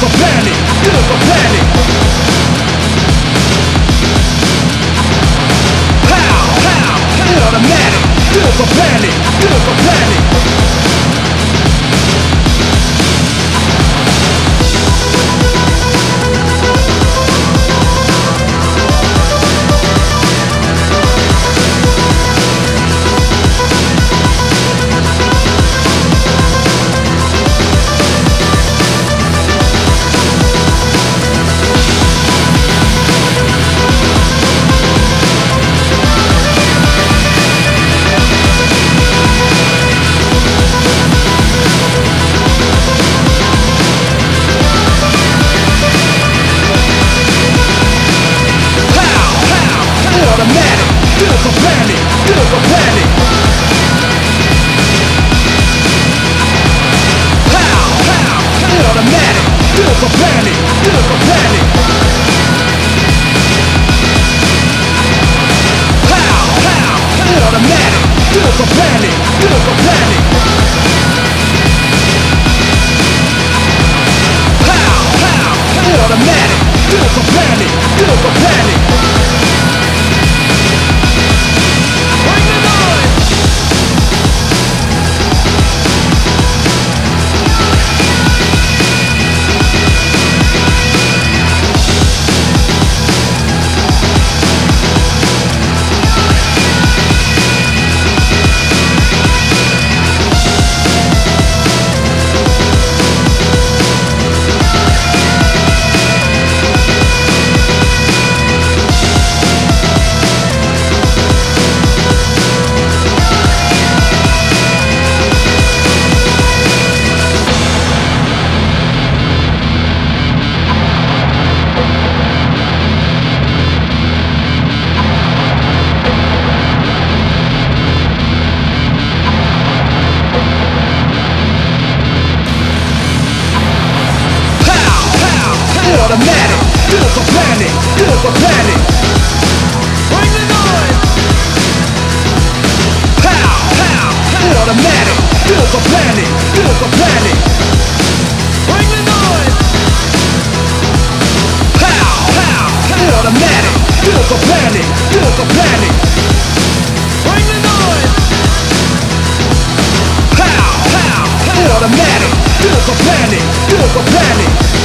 preparedness of a panic planet, feel the planet. Bring the noise. Pow, pow, pow. automatic, feel the planet, feel the planet. Bring the noise. Pow, pow, pow. automatic, feel the planet, feel the planet. Bring the noise. Pow, pow, pow. automatic, feel the planet, feel the planet.